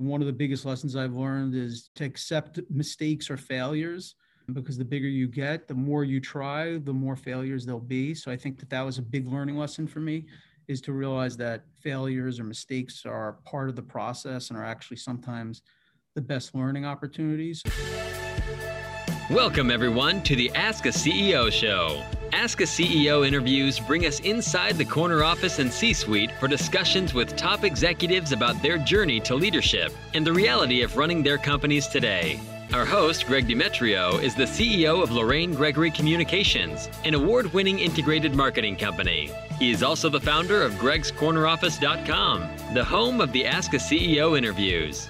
One of the biggest lessons I've learned is to accept mistakes or failures because the bigger you get, the more you try, the more failures there'll be. So I think that that was a big learning lesson for me is to realize that failures or mistakes are part of the process and are actually sometimes the best learning opportunities. Welcome, everyone, to the Ask a CEO show. Ask a CEO interviews bring us inside the corner office and C suite for discussions with top executives about their journey to leadership and the reality of running their companies today. Our host, Greg Demetriou, is the CEO of Lorraine Gregory Communications, an award winning integrated marketing company. He is also the founder of Greg'sCornerOffice.com, the home of the Ask a CEO interviews.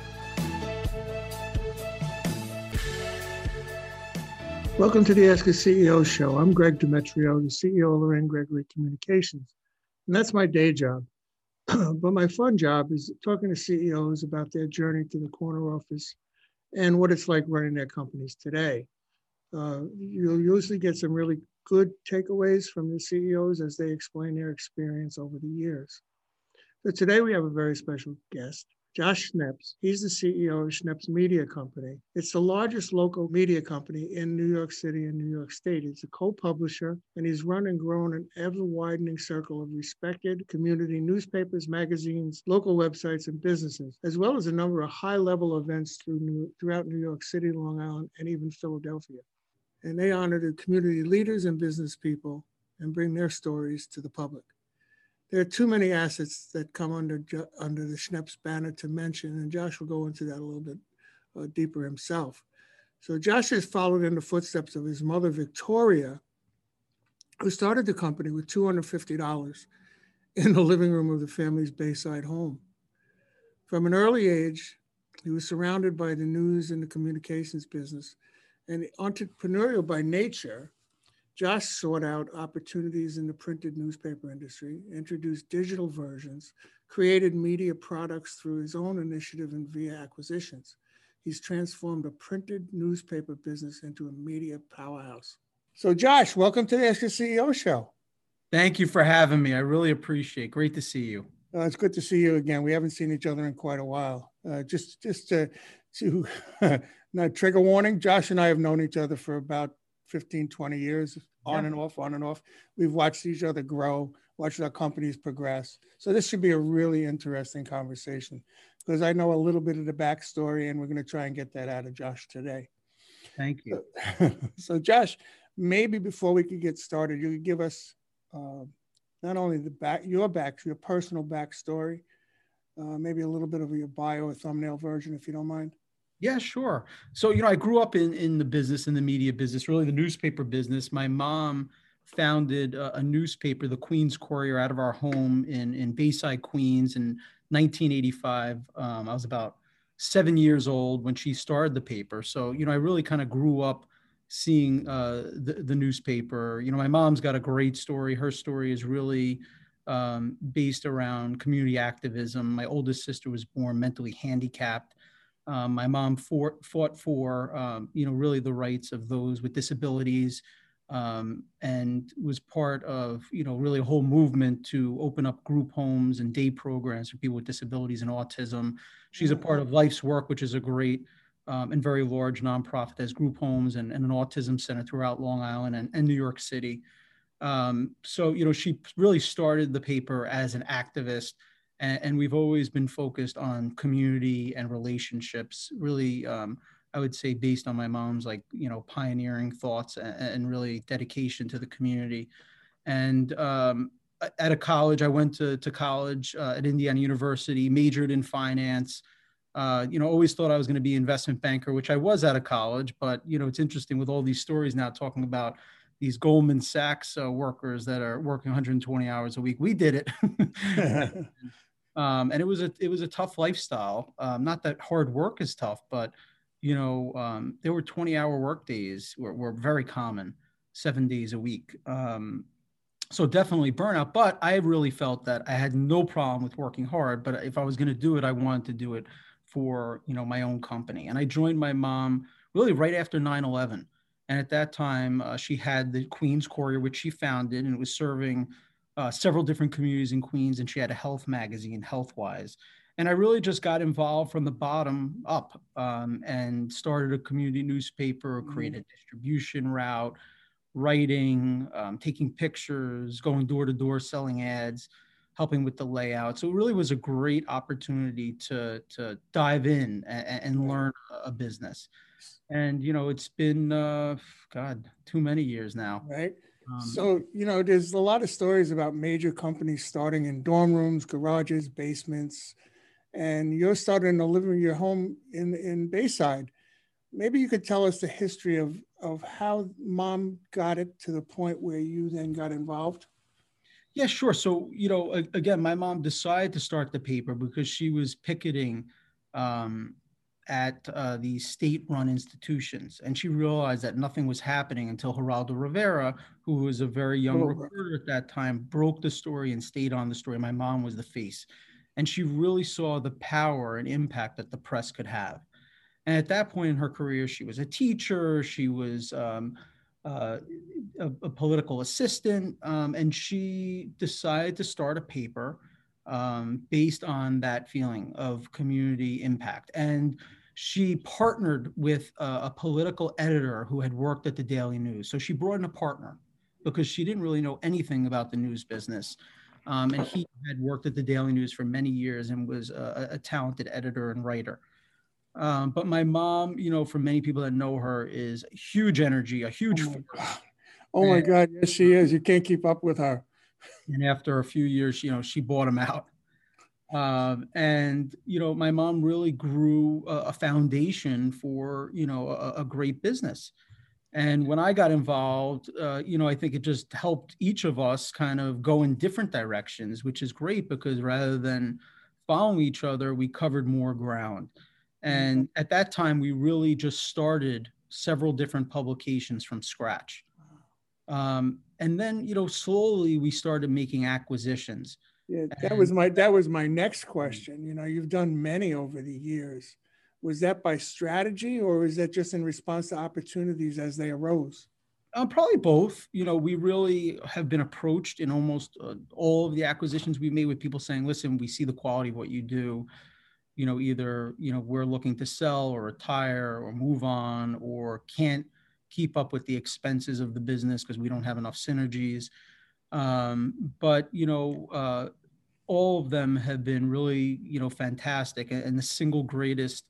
Welcome to the Ask a CEO show. I'm Greg Demetriou, the CEO of Lorraine Gregory Communications. And that's my day job. but my fun job is talking to CEOs about their journey to the corner office and what it's like running their companies today. Uh, you'll usually get some really good takeaways from the CEOs as they explain their experience over the years. So today we have a very special guest, Josh Schneps. He's the CEO of Schneps Media Company. It's the largest local media company in New York City and New York State. He's a co-publisher, and he's run and grown an ever-widening circle of respected community newspapers, magazines, local websites, and businesses, as well as a number of high-level events through New, throughout New York City, Long Island, and even Philadelphia. And they honor the community leaders and business people and bring their stories to the public there are too many assets that come under under the Schneps banner to mention, and Josh will go into that a little bit uh, deeper himself. So Josh has followed in the footsteps of his mother, Victoria, who started the company with $250 in the living room of the family's Bayside home. From an early age, he was surrounded by the news and the communications business, and entrepreneurial by nature, Josh sought out opportunities in the printed newspaper industry, introduced digital versions, created media products through his own initiative and via acquisitions. He's transformed a printed newspaper business into a media powerhouse. So, Josh, welcome to the Ask CEO show. Thank you for having me. I really appreciate. It. Great to see you. Uh, it's good to see you again. We haven't seen each other in quite a while. Uh, just, just to, to not trigger warning. Josh and I have known each other for about 15, 20 years, on yeah. and off, on and off. We've watched each other grow, watched our companies progress. So this should be a really interesting conversation because I know a little bit of the backstory and we're going to try and get that out of Josh today. Thank you. So, so Josh, maybe before we could get started, you could give us uh, not only the back, your back, your personal backstory, uh, maybe a little bit of your bio, a thumbnail version, if you don't mind. Yeah, sure. So, you know, I grew up in, in the business, in the media business, really the newspaper business. My mom founded a, a newspaper, the Queens Courier, out of our home in, in Bayside, Queens in 1985. Um, I was about seven years old when she started the paper. So, you know, I really kind of grew up seeing uh, the, the newspaper. You know, my mom's got a great story. Her story is really um, based around community activism. My oldest sister was born mentally handicapped um, my mom fought, fought for, um, you know, really the rights of those with disabilities um, and was part of, you know, really a whole movement to open up group homes and day programs for people with disabilities and autism. She's a part of Life's WORC, which is a great um, and very large nonprofit that has group homes and, and, an autism center throughout Long Island and, and New York City. Um, so, you know, she really started the paper as an activist and, and we've always been focused on community and relationships really um, i would say based on my mom's like you know pioneering thoughts and, and really dedication to the community and um, at a college i went to, to college uh, at indiana university majored in finance uh, you know, always thought I was going to be investment banker, which I was out of college. But you know, it's interesting with all these stories now talking about these Goldman Sachs uh, workers that are working 120 hours a week. We did it. um, and it was a it was a tough lifestyle. Um, not that hard work is tough, but you know um, there were 20 hour work days were, were very common. seven days a week. Um, so definitely burnout, but I really felt that I had no problem with working hard. But if I was going to do it, I wanted to do it for you know my own company. And I joined my mom really right after 9/11. And at that time, uh, she had the Queens Courier, which she founded, and it was serving uh, several different communities in Queens. And she had a health magazine, Healthwise. And I really just got involved from the bottom up um, and started a community newspaper, created a distribution route, writing, um, taking pictures, going door to door, selling ads, helping with the layout. So it really was a great opportunity to to dive in and, and learn a business. And you know, it's been uh, God too many years now. Right. Um, so you know, there's a lot of stories about major companies starting in dorm rooms, garages, basements, and you're starting to live in your home in in Bayside. Maybe you could tell us the history of of how mom got it to the point where you then got involved. Yeah, sure. So, you know, again, my mom decided to start the paper because she was picketing um, at uh, the state run institutions. And she realized that nothing was happening until Geraldo Rivera, who was a very young oh, reporter at that time, broke the story and stayed on the story. My mom was the face. And she really saw the power and impact that the press could have. And at that point in her career, she was a teacher, she was um, uh, a, a, political assistant, um, and she decided to start a paper um, based on that feeling of community impact. And she partnered with a, a, political editor who had worked at the Daily News. So she brought in a partner because she didn't really know anything about the news business. Um, and he had worked at the Daily News for many years and was a, a talented editor and writer. Um, but my mom, you know, for many people that know her, is huge energy, a huge. Oh my, God. Oh my God. Yes, she is. You can't keep up with her. And after a few years, you know, she bought him out. Um, and you know, my mom really grew a, a foundation for you know a, a, great business. And when I got involved, uh, you know, I think it just helped each of us kind of go in different directions, which is great because rather than following each other, we covered more ground. And at that time, we really just started several different publications from scratch. Um, and then, you know, slowly we started making acquisitions. Yeah, that and, was my that was my next question. You know, you've done many over the years. Was that by strategy, or was that just in response to opportunities as they arose? Um, probably both. You know, we really have been approached in almost uh, all of the acquisitions we made with people saying, "Listen, we see the quality of what you do you know either you know we're looking to sell or retire or move on or can't keep up with the expenses of the business because we don't have enough synergies um, but you know uh, all of them have been really you know fantastic and the single greatest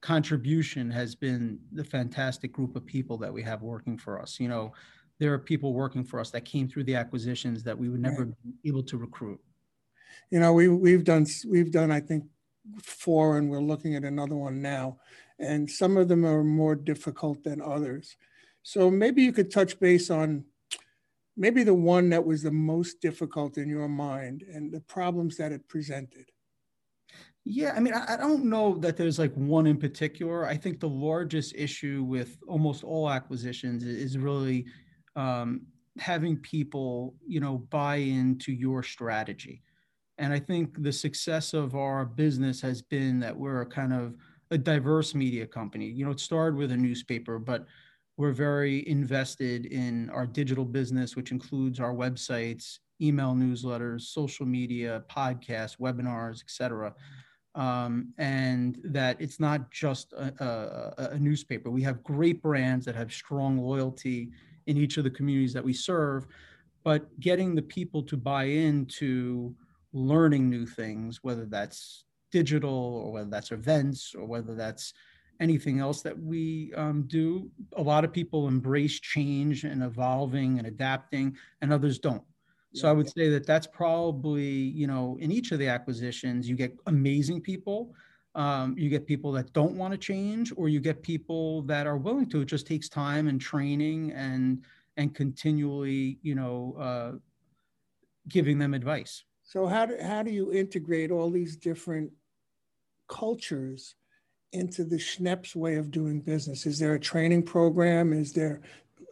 contribution has been the fantastic group of people that we have working for us you know there are people working for us that came through the acquisitions that we would never right. be able to recruit you know we, we've done we've done i think four, and we're looking at another one now. And some of them are more difficult than others. So maybe you could touch base on maybe the one that was the most difficult in your mind and the problems that it presented. Yeah, I mean, I, don't know that there's like one in particular. I think the largest issue with almost all acquisitions is really um, having people, you know, buy into your strategy. And I think the success of our business has been that we're kind of a diverse media company. You know, it started with a newspaper, but we're very invested in our digital business, which includes our websites, email newsletters, social media, podcasts, webinars, etc. Um, and that it's not just a, a, a, newspaper. We have great brands that have strong loyalty in each of the communities that we serve, but getting the people to buy into learning new things, whether that's digital or whether that's events or whether that's anything else that we um, do. A lot of people embrace change and evolving and adapting, and others don't. So I would say that that's probably, you know, in each of the acquisitions, you get amazing people. Um, you get people that don't want to change, or you get people that are willing to. It just takes time and training and and continually, you know, uh, giving them advice. So how do, how do you integrate all these different cultures into the Schneps way of doing business? Is there a training program? Is there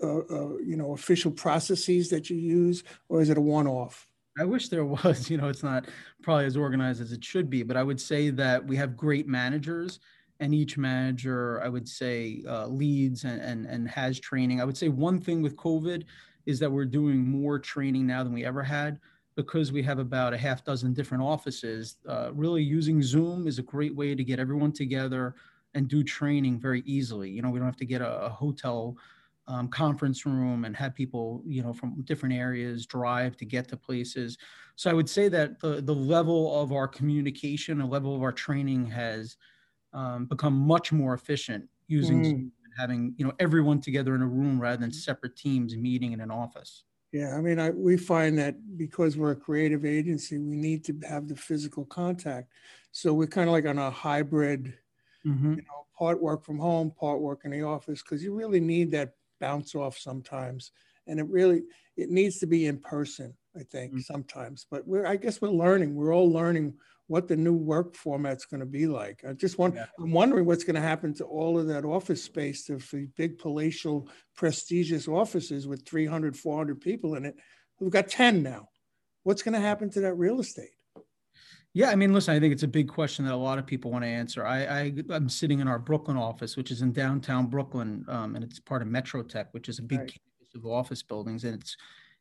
uh, uh, you know, official processes that you use, or is it a one-off? I wish there was. You know, it's not probably as organized as it should be, but I would say that we have great managers, and each manager, I would say, uh, leads and, and and has training. I would say one thing with COVID is that we're doing more training now than we ever had because we have about a half dozen different offices. Uh, really, using Zoom is a great way to get everyone together and do training very easily. You know, we don't have to get a, a hotel um, conference room and have people, you know, from different areas drive to get to places. So I would say that the, the level of our communication, the level of our training has um, become much more efficient using mm. having, you know, everyone together in a room rather than separate teams meeting in an office. Yeah, I mean, I, we find that because we're a creative agency, we need to have the physical contact. So we're kind of like on a hybrid, mm-hmm. you know, part work from home, part work in the office, because you really need that bounce off sometimes. And it really, it needs to be in person, I think, mm-hmm. sometimes. But we're, I guess we're learning. We're all learning what the new work format's going to be like. I just want, yeah. I'm wondering what's going to happen to all of that office space, to big palatial, prestigious offices with 300, 400 people in it. We've got 10 now. What's going to happen to that real estate? Yeah, I mean, listen, I think it's a big question that a lot of people want to answer. I, I am sitting in our Brooklyn office, which is in downtown Brooklyn, um, and it's part of MetroTech, which is a big right. campus of office buildings, and it's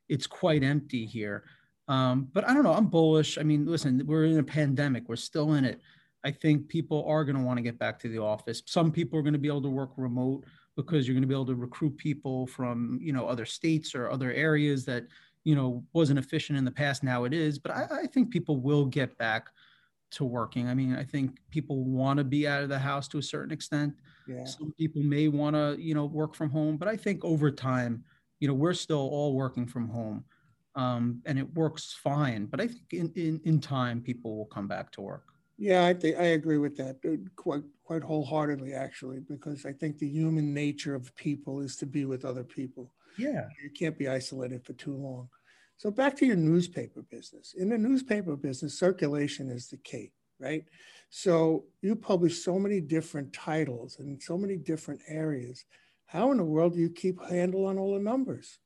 it's quite empty here. Um, but I don't know. I'm bullish. I mean, listen, we're in a pandemic. We're still in it. I think people are going to want to get back to the office. Some people are going to be able to work remote because you're going to be able to recruit people from you know other states or other areas that you know wasn't efficient in the past now it is but I, I think people will get back to working i mean i think people want to be out of the house to a certain extent yeah. some people may want to you know work from home but i think over time you know we're still all working from home um, and it works fine but i think in, in in time people will come back to work yeah i think i agree with that uh, quite quite wholeheartedly actually because i think the human nature of people is to be with other people yeah. You can't be isolated for too long. So back to your newspaper business. In the newspaper business, circulation is the key, right? So you publish so many different titles and so many different areas. How in the world do you keep handle on all the numbers?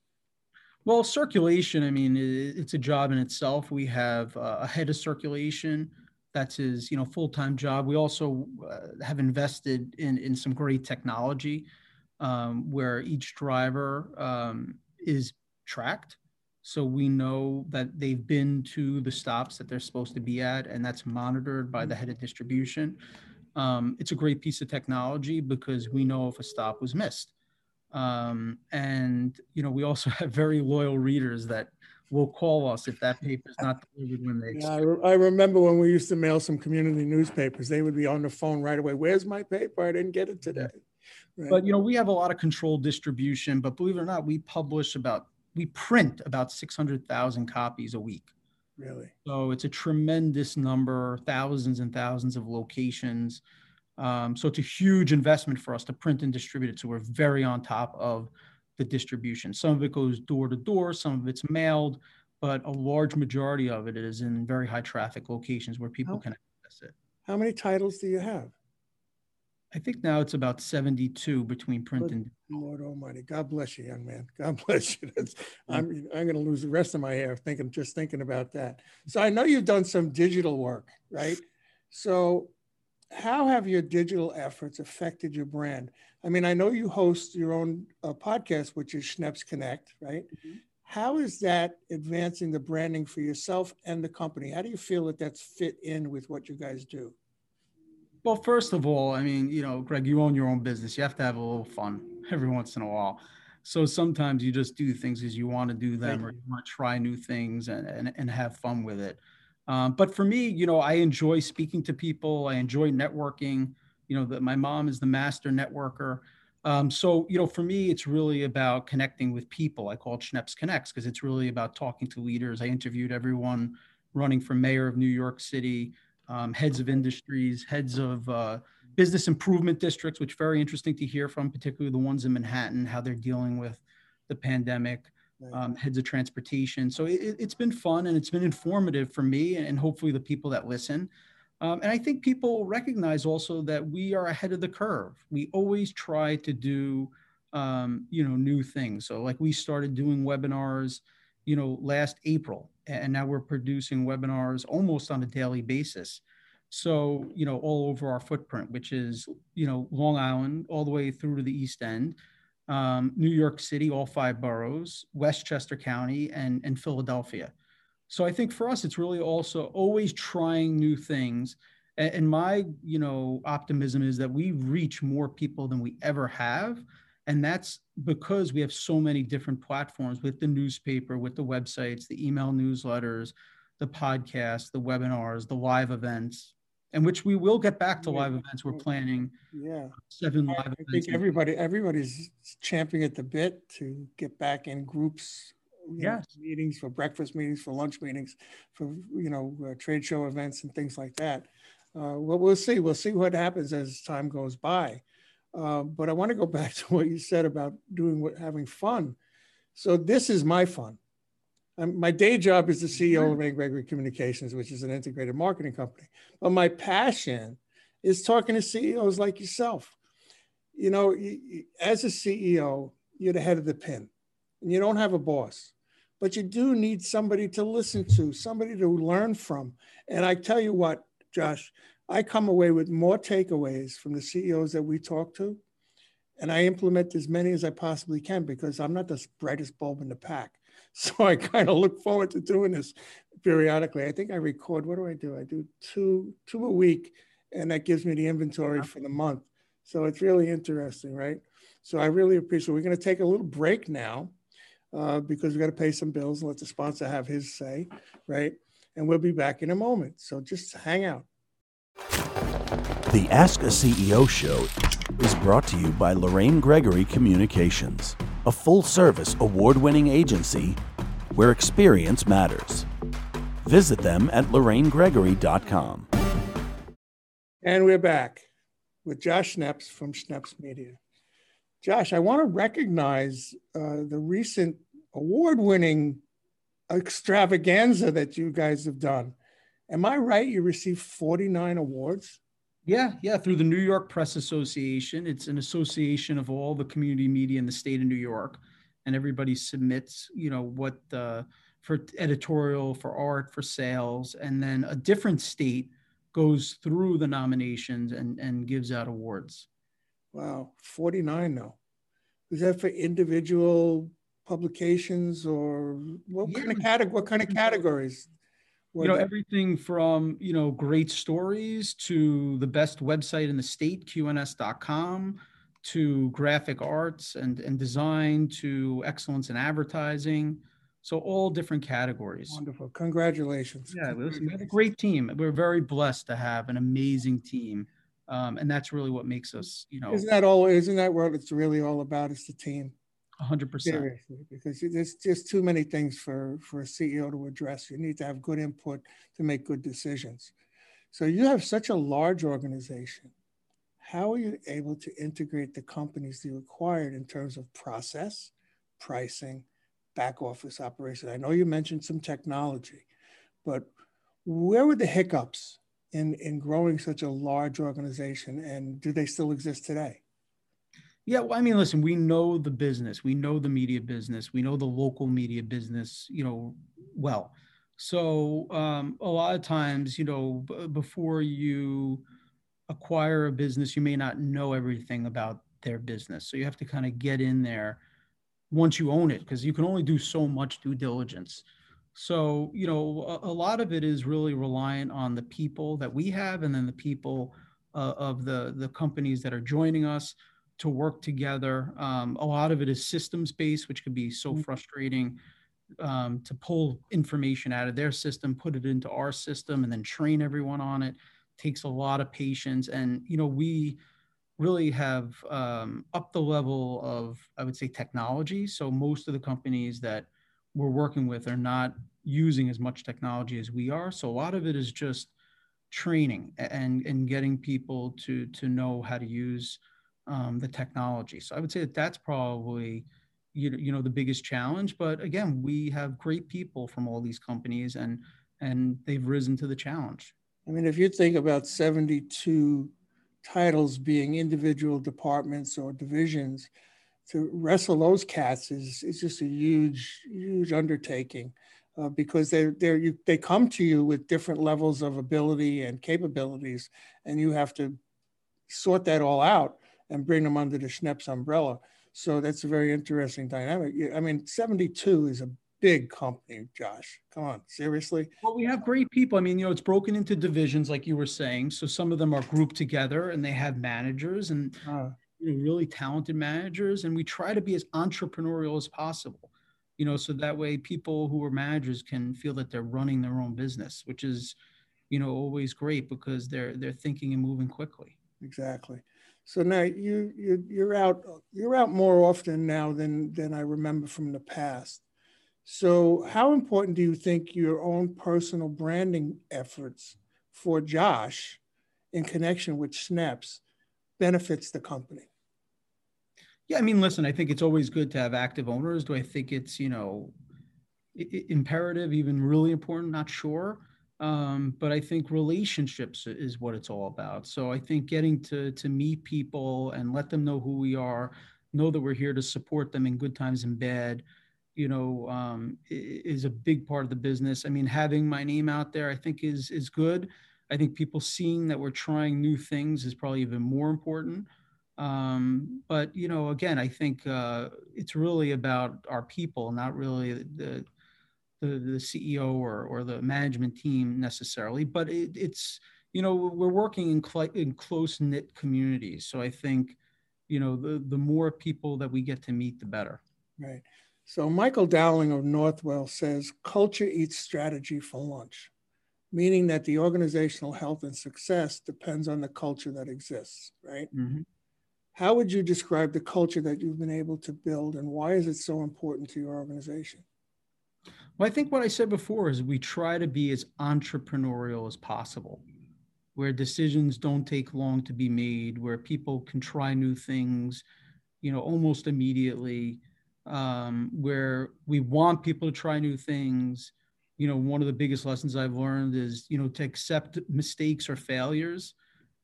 Well, circulation, I mean, it's a job in itself. We have a head of circulation. That's his, you know, full-time job. We also uh, have invested in, in some great technology um, where each driver um, is tracked. So we know that they've been to the stops that they're supposed to be at, and that's monitored by the head of distribution. Um, it's a great piece of technology because we know if a stop was missed. Um, and you know, we also have very loyal readers that will call us if that paper is not delivered when they. Yeah, I, re- I, remember when we used to mail some community newspapers. They would be on the phone right away. Where's my paper? I didn't get it today. Right. But you know, we have a lot of controlled distribution. But believe it or not, we publish about we print about six hundred thousand copies a week. Really? So it's a tremendous number, thousands and thousands of locations. Um, so it's a huge investment for us to print and distribute it. So we're very on top of the distribution. Some of it goes door to door, some of it's mailed, but a large majority of it is in very high traffic locations where people can access it. How many titles do you have? I think now it's about 72 between print and Lord Almighty. God bless you, young man. God bless you. That's, I'm, I'm going to lose the rest of my hair thinking, just thinking about that. So I know you've done some digital work, right? So how have your digital efforts affected your brand? I mean, I know you host your own uh, podcast, which is Schneps Connect, right? Mm-hmm. How is that advancing the branding for yourself and the company? How do you feel that that's fit in with what you guys do? Well, first of all, I mean, you know, Greg, you own your own business. You have to have a little fun every once in a while. So sometimes you just do things because you want to do them or you want to try new things and, and, and have fun with it. Um, but for me, you know, I enjoy speaking to people. I enjoy networking. You know, that my mom is the master networker. Um, so, you know, for me, it's really about connecting with people. I call it Schneps Connects because it's really about talking to leaders. I interviewed everyone running for mayor of New York City, um, heads of industries, heads of uh, business improvement districts, which very interesting to hear from, particularly the ones in Manhattan, how they're dealing with the pandemic, um, heads of transportation. So it, has been fun and it's been informative for me and hopefully the people that listen. Um, and I think people recognize also that we are ahead of the curve. We always try to do um, you know, new things. So like we started doing webinars, you know, last April, and now we're producing webinars almost on a daily basis. So, you know, all over our footprint, which is, you know, Long Island all the way through to the East End, um, New York City, all five boroughs, Westchester County, and, and Philadelphia. So I think for us, it's really also always trying new things. And, and my, you know, optimism is that we reach more people than we ever have and that's because we have so many different platforms with the newspaper, with the websites, the email newsletters, the podcasts, the webinars, the live events, and which we will get back to yeah. live events. We're planning yeah seven live I, events. I think everybody everybody's champing at the bit to get back in groups. Yes. Know, meetings for breakfast meetings, for lunch meetings, for you know uh, trade show events and things like that. Uh, well, we'll see. We'll see what happens as time goes by. Uh, but I want to go back to what you said about doing what having fun. So this is my fun. Um, my day job is the CEO of Lorraine Gregory Communications, which is an integrated marketing company. But my passion is talking to CEOs like yourself. You know, as a CEO, you're the head of the pin, and you don't have a boss, but you do need somebody to listen to, somebody to learn from. And I tell you what, Josh, I come away with more takeaways from the CEOs that we talk to, and I implement as many as I possibly can because I'm not the brightest bulb in the pack. So I kind of look forward to doing this periodically. I think I record. What do I do? I do two two a week, and that gives me the inventory for the month. So it's really interesting, right? So I really appreciate. We're going to take a little break now uh, because we've got to pay some bills and let the sponsor have his say, right? And we'll be back in a moment. So just hang out. The Ask a CEO show is brought to you by Lorraine Gregory Communications, a full service award winning agency where experience matters. Visit them at lorrainegregory.com. And we're back with Josh Schneps from Schneps Media. Josh, I want to recognize uh, the recent award winning extravaganza that you guys have done. Am I right? You received 49 awards? Yeah, yeah, through the New York Press Association. It's an association of all the community media in the state of New York, and everybody submits, you know, what uh, for editorial, for art, for sales, and then a different state goes through the nominations and and gives out awards. Wow, 49 now. Is that for individual publications or what yeah. kind of category? What kind of categories? You know everything from you know great stories to the best website in the state qns.com to graphic arts and, and design to excellence in advertising. So all different categories. Wonderful. Congratulations. Yeah we have a great team. We're very blessed to have an amazing team. Um, and that's really what makes us you know isn't that all isn't that what it's really all about is the team 100%. Seriously, because there's just too many things for, for a CEO to address. You need to have good input to make good decisions. So you have such a large organization. How are you able to integrate the companies that you acquired in terms of process, pricing, back office operation? I know you mentioned some technology, but where were the hiccups in, in growing such a large organization and do they still exist today? Yeah, well, I mean, listen, we know the business, we know the media business, we know the local media business, you know, well. So um, a lot of times, you know, b- before you acquire a business, you may not know everything about their business. So you have to kind of get in there once you own it, because you can only do so much due diligence. So, you know, a, a, lot of it is really reliant on the people that we have and then the people uh, of the, the companies that are joining us to work together. Um, a lot of it is systems based, which can be so mm-hmm. frustrating um, to pull information out of their system, put it into our system, and then train everyone on it. Takes a lot of patience, and you know we really have um, upped the level of I would say technology. So most of the companies that we're working with are not using as much technology as we are. So a lot of it is just training and and getting people to to know how to use um, the technology. So I would say that that's probably you know, you know the biggest challenge. But again, we have great people from all these companies, and and they've risen to the challenge. I mean, if you think about 72 titles being individual departments or divisions, to wrestle those cats is is just a huge huge undertaking uh, because they they they come to you with different levels of ability and capabilities, and you have to sort that all out and bring them under the Schneps umbrella. So that's a very interesting dynamic. I mean, 72 is a big company, Josh. Come on, seriously? Well, we have great people. I mean, you know, it's broken into divisions, like you were saying. So some of them are grouped together and they have managers and uh, you know, really talented managers. And we try to be as entrepreneurial as possible, you know, so that way people who are managers can feel that they're running their own business, which is, you know, always great because they're they're thinking and moving quickly. Exactly. So now you you you're out you're out more often now than than I remember from the past. So how important do you think your own personal branding efforts for Josh in connection with Schneps benefits the company? Yeah, I mean, listen, I think it's always good to have active owners. Do I think it's, you know, imperative, even really important? Not sure. Um, but I think relationships is what it's all about. So I think getting to to meet people and let them know who we are, know that we're here to support them in good times and bad, you know, um, is a big part of the business. I mean, having my name out there, I think is is good. I think people seeing that we're trying new things is probably even more important. Um, but you know, again, I think uh, it's really about our people, not really the the, the CEO or, or the management team necessarily, but it, it's, you know, we're working in, cl- in close knit communities. So I think, you know, the, the more people that we get to meet, the better. Right. So Michael Dowling of Northwell says culture eats strategy for lunch, meaning that the organizational health and success depends on the culture that exists, right? Mm-hmm. How would you describe the culture that you've been able to build and why is it so important to your organization? Well, I think what I said before is we try to be as entrepreneurial as possible, where decisions don't take long to be made, where people can try new things, you know, almost immediately, um, where we want people to try new things. You know, one of the biggest lessons I've learned is, you know, to accept mistakes or failures.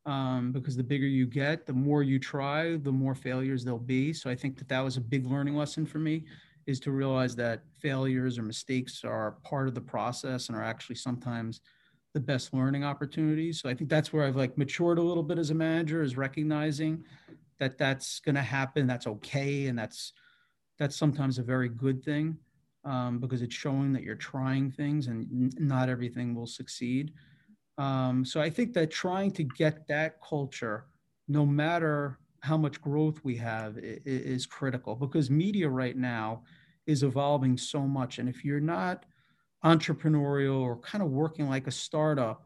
Um, because the bigger you get, the more you try, the more failures there'll be. So I think that that was a big learning lesson for me is to realize that failures or mistakes are part of the process and are actually sometimes the best learning opportunities. So I think that's where I've like matured a little bit as a manager is recognizing that that's going to happen. That's okay. And that's, that's sometimes a very good thing um, because it's showing that you're trying things and n- not everything will succeed. Um, so I think that trying to get that culture, no matter how much growth we have, is, is critical because media right now is evolving so much. And if you're not entrepreneurial or kind of working like a startup,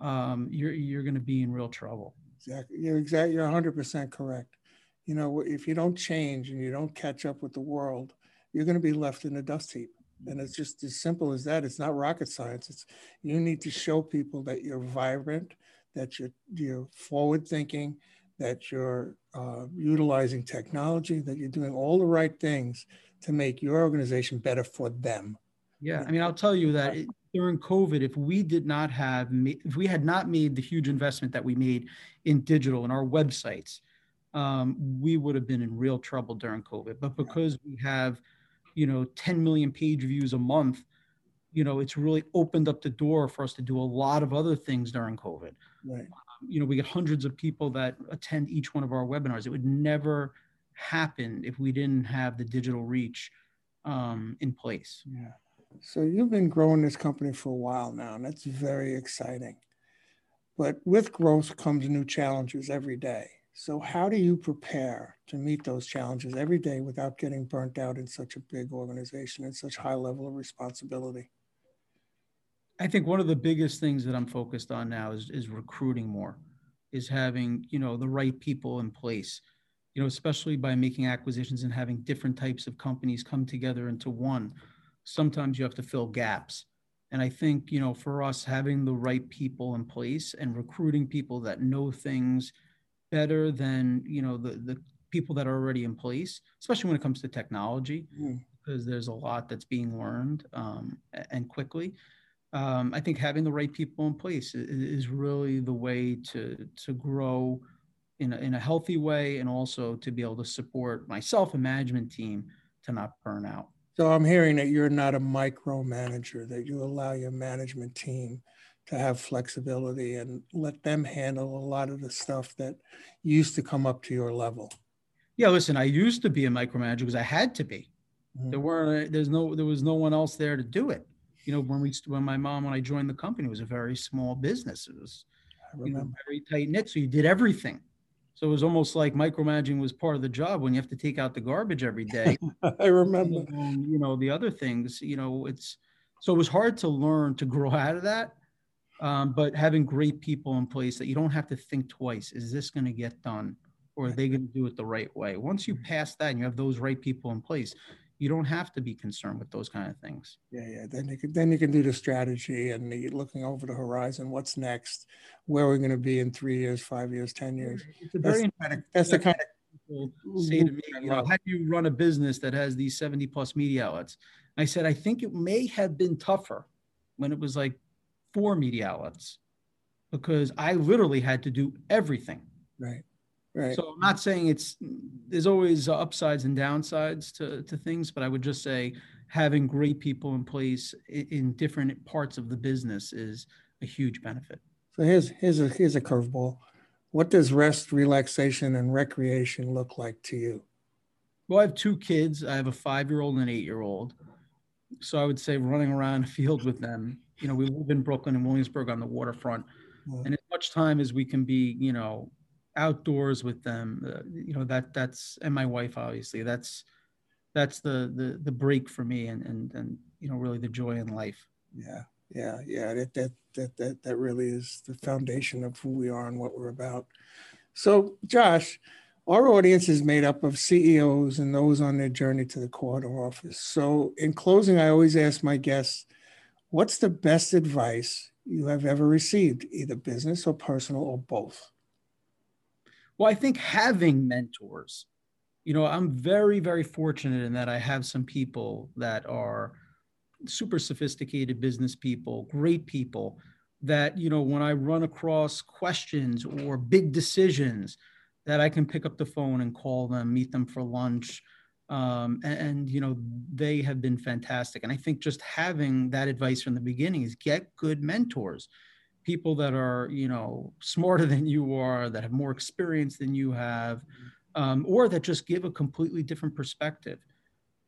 um, you're you're going to be in real trouble. Exactly. You're exactly. You're 100 percent correct. You know, if you don't change and you don't catch up with the world, you're going to be left in a dust heap. And it's just as simple as that. It's not rocket science. It's you need to show people that you're vibrant, that you're you're forward thinking, that you're uh, utilizing technology, that you're doing all the right things to make your organization better for them. Yeah, I mean, I'll tell you that it, during COVID, if we did not have, if we had not made the huge investment that we made in digital and our websites, um, we would have been in real trouble during COVID. But because we have, you know, 10 million page views a month, you know, it's really opened up the door for us to do a lot of other things during COVID. Right. You know, we get hundreds of people that attend each one of our webinars. It would never happen if we didn't have the digital reach um, in place. Yeah. So you've been growing this company for a while now, and that's very exciting. But with growth comes new challenges every day. So how do you prepare to meet those challenges every day without getting burnt out in such a big organization and such high level of responsibility? I think one of the biggest things that I'm focused on now is, is recruiting more, is having you know the right people in place you know, especially by making acquisitions and having different types of companies come together into one, sometimes you have to fill gaps. And I think, you know, for us, having the right people in place and recruiting people that know things better than, you know, the, the people that are already in place, especially when it comes to technology, mm. because there's a lot that's being learned um, and quickly. Um, I think having the right people in place is, is really the way to, to grow in a, in a healthy way and also to be able to support myself and management team to not burn out. So I'm hearing that you're not a micromanager, that you allow your management team to have flexibility and let them handle a lot of the stuff that used to come up to your level. Yeah, listen, I used to be a micromanager because I had to be. Mm-hmm. There were there's no there was no one else there to do it. You know, when we when my mom when I joined the company, it was a very small business. It was you know, very tight knit, so you did everything. So it was almost like micromanaging was part of the job when you have to take out the garbage every day. I remember. And, you know, the other things, you know, it's so it was hard to learn to grow out of that. Um, but having great people in place that you don't have to think twice is this going to get done or are they going to do it the right way? Once you pass that and you have those right people in place, you don't have to be concerned with those kind of things. Yeah, yeah. Then you can then you can do the strategy and the, looking over the horizon. What's next? Where are we're going to be in three years, five years, ten years. That's, kind of, that's the kind of people say to me, mm-hmm. you know, how do you run a business that has these seventy plus media outlets? I said, I think it may have been tougher when it was like four media outlets because I literally had to do everything. Right. Right. So I'm not saying it's there's always uh, upsides and downsides to, to things, but I would just say having great people in place in, in different parts of the business is a huge benefit. So here's here's a here's a curveball. What does rest, relaxation, and recreation look like to you? Well, I have two kids. I have a five-year-old and an eight-year-old. So I would say running around a field with them. You know, we live in Brooklyn and Williamsburg on the waterfront, mm-hmm. and as much time as we can be, you know, outdoors with them uh, you know that that's and my wife obviously that's that's the the the break for me and and and you know really the joy in life. Yeah yeah yeah that that that that, that really is the foundation of who we are and what we're about. So josh our audience is made up of ceos and those on their journey to the corner office. So in closing i always ask my guests what's the best advice you have ever received either business or personal or both well, I think having mentors, you know, I'm very, very fortunate in that I have some people that are super sophisticated business people, great people that, you know, when I run across questions or big decisions, that I can pick up the phone and call them, meet them for lunch. Um, and, and, you know, they have been fantastic. And I think just having that advice from the beginning is get good mentors people that are you know smarter than you are that have more experience than you have um, or that just give a completely different perspective.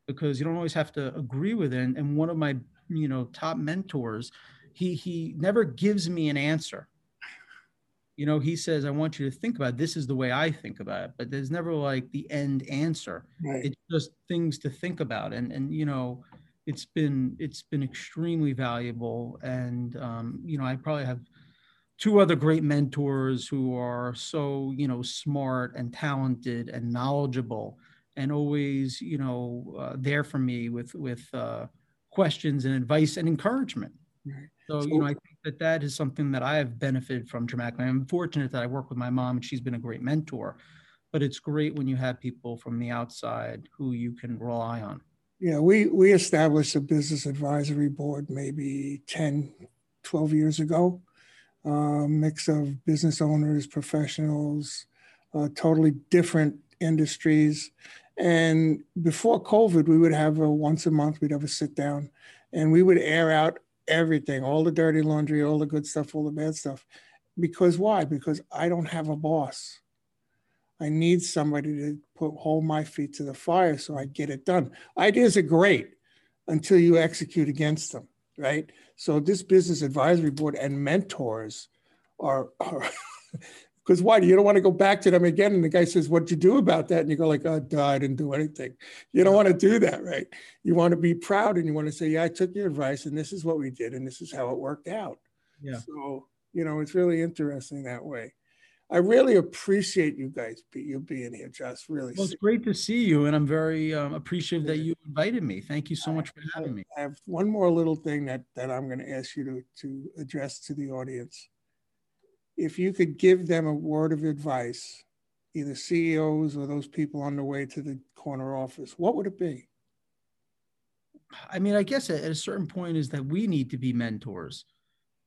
Because you don't always have to agree with it. And, and one of my you know top mentors he he never gives me an answer. You know he says i want you to think about it. this is the way i think about it. But there's never like the end answer. Right. it's just things to think about. And and you know it's been it's been extremely valuable. And um, you know i probably have two other great mentors who are so you know smart and talented and knowledgeable and always you know uh, there for me with with uh, questions and advice and encouragement. Right. so, so you know i think that that is something that i have benefited from dramatically. I'm fortunate that i work with my mom and she's been a great mentor but it's great when you have people from the outside who you can rely on yeah, we, we established a business advisory board maybe 10, 12 years ago. A mix of business owners, professionals, uh, totally different industries. And before COVID, we would have a once a month, we'd have a sit down and we would air out everything, all the dirty laundry, all the good stuff, all the bad stuff. Because why? Because I don't have a boss. I need somebody to put hold my feet to the fire so I get it done. Ideas are great until you execute against them, right? So this business advisory board and mentors are, because why? Do you don't want to go back to them again. And the guy says, What'd you do about that? And you go, like, oh, duh, I didn't do anything. You don't want to do that, right? You want to be proud and you want to say, Yeah, I took your advice and this is what we did and this is how it worked out. Yeah. So, you know, it's really interesting that way. I really appreciate you guys be, you being here, Josh. Really, well, it's great to see you, and I'm very um, appreciative that you invited me. Thank you so much for having me. I have one more little thing that that I'm going to ask you to to address to the audience. If you could give them a word of advice, either CEOs or those people on the way to the corner office, what would it be? I mean, I guess at a certain point is that we need to be mentors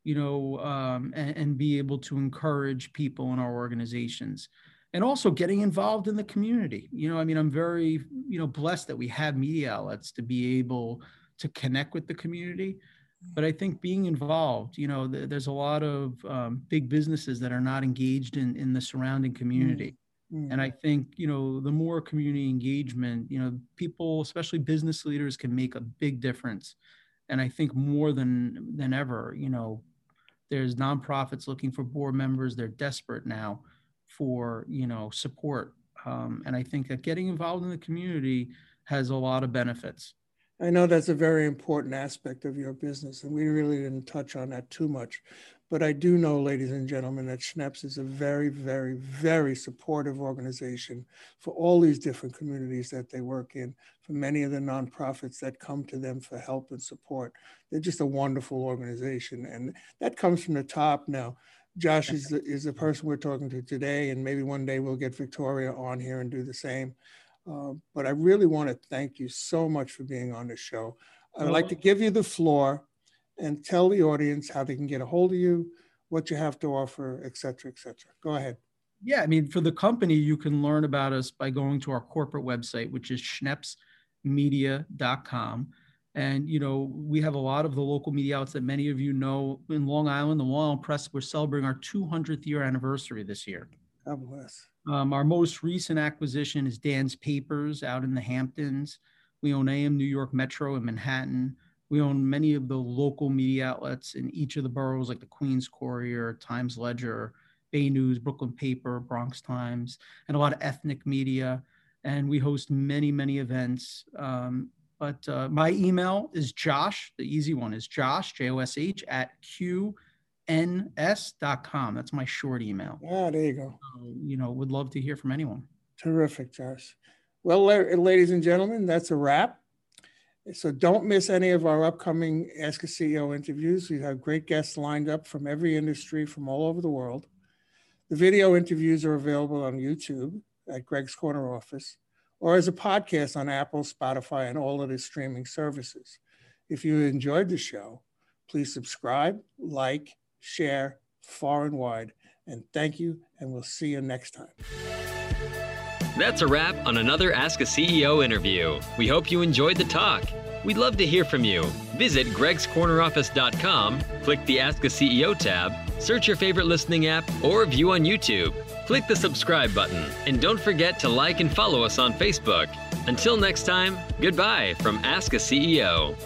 you know, um, and, and, be able to encourage people in our organizations. and also getting involved in the community. You know, I mean, I'm very, you know, blessed that we have media outlets to be able to connect with the community. But I think being involved, you know, th- there's a lot of um, big businesses that are not engaged in in the surrounding community. Mm-hmm. And I think, you know, the more community engagement, you know, people, especially business leaders, can make a big difference. And I think more than than ever, you know, there's nonprofits looking for board members. They're desperate now for you know support um, and i think that getting involved in the community has a lot of benefits i know that's a very important aspect of your business and we really didn't touch on that too much but i do know ladies and gentlemen that schneps is a very very very supportive organization for all these different communities that they work in for many of the nonprofits that come to them for help and support they're just a wonderful organization and that comes from the top now Josh is the, is the person we're talking to today, and maybe one day we'll get Victoria on here and do the same. Uh, but I really want to thank you so much for being on the show. I'd like to give you the floor and tell the audience how they can get a hold of you, what you have to offer, et cetera, et cetera. Go ahead. Yeah, I mean, for the company, you can learn about us by going to our corporate website, which is schnepsmedia.com. And, you know, we have a lot of the local media outlets that many of you know in Long Island, the Long Island Press, we're celebrating our 200th year anniversary this year. God bless. Um, our most recent acquisition is Dan's Papers out in the Hamptons. We own AM New York Metro in Manhattan. We own many of the local media outlets in each of the boroughs, like the Queens Courier, Times Ledger, Bay News, Brooklyn Paper, Bronx Times, and a lot of ethnic media. And we host many, many events. Um, but uh, my email is Josh. The easy one is Josh, J O S H, at QNS.com. That's my short email. Yeah, there you go. you know, would love to hear from anyone. Terrific, Josh. Well, ladies and gentlemen, that's a wrap. So don't miss any of our upcoming Ask a CEO interviews. We have great guests lined up from every industry from all over the world. The video interviews are available on YouTube at Greg's Corner Office or as a podcast on Apple, Spotify, and all of the streaming services. If you enjoyed the show, please subscribe, like, share far and wide. And thank you, and we'll see you next time. That's a wrap on another Ask a CEO interview. We hope you enjoyed the talk. We'd love to hear from you. Visit gregscorneroffice.com, click the Ask a CEO tab, search your favorite listening app, or view on YouTube. Click the subscribe button, and don't forget to like and follow us on Facebook. Until next time, goodbye from Ask a CEO.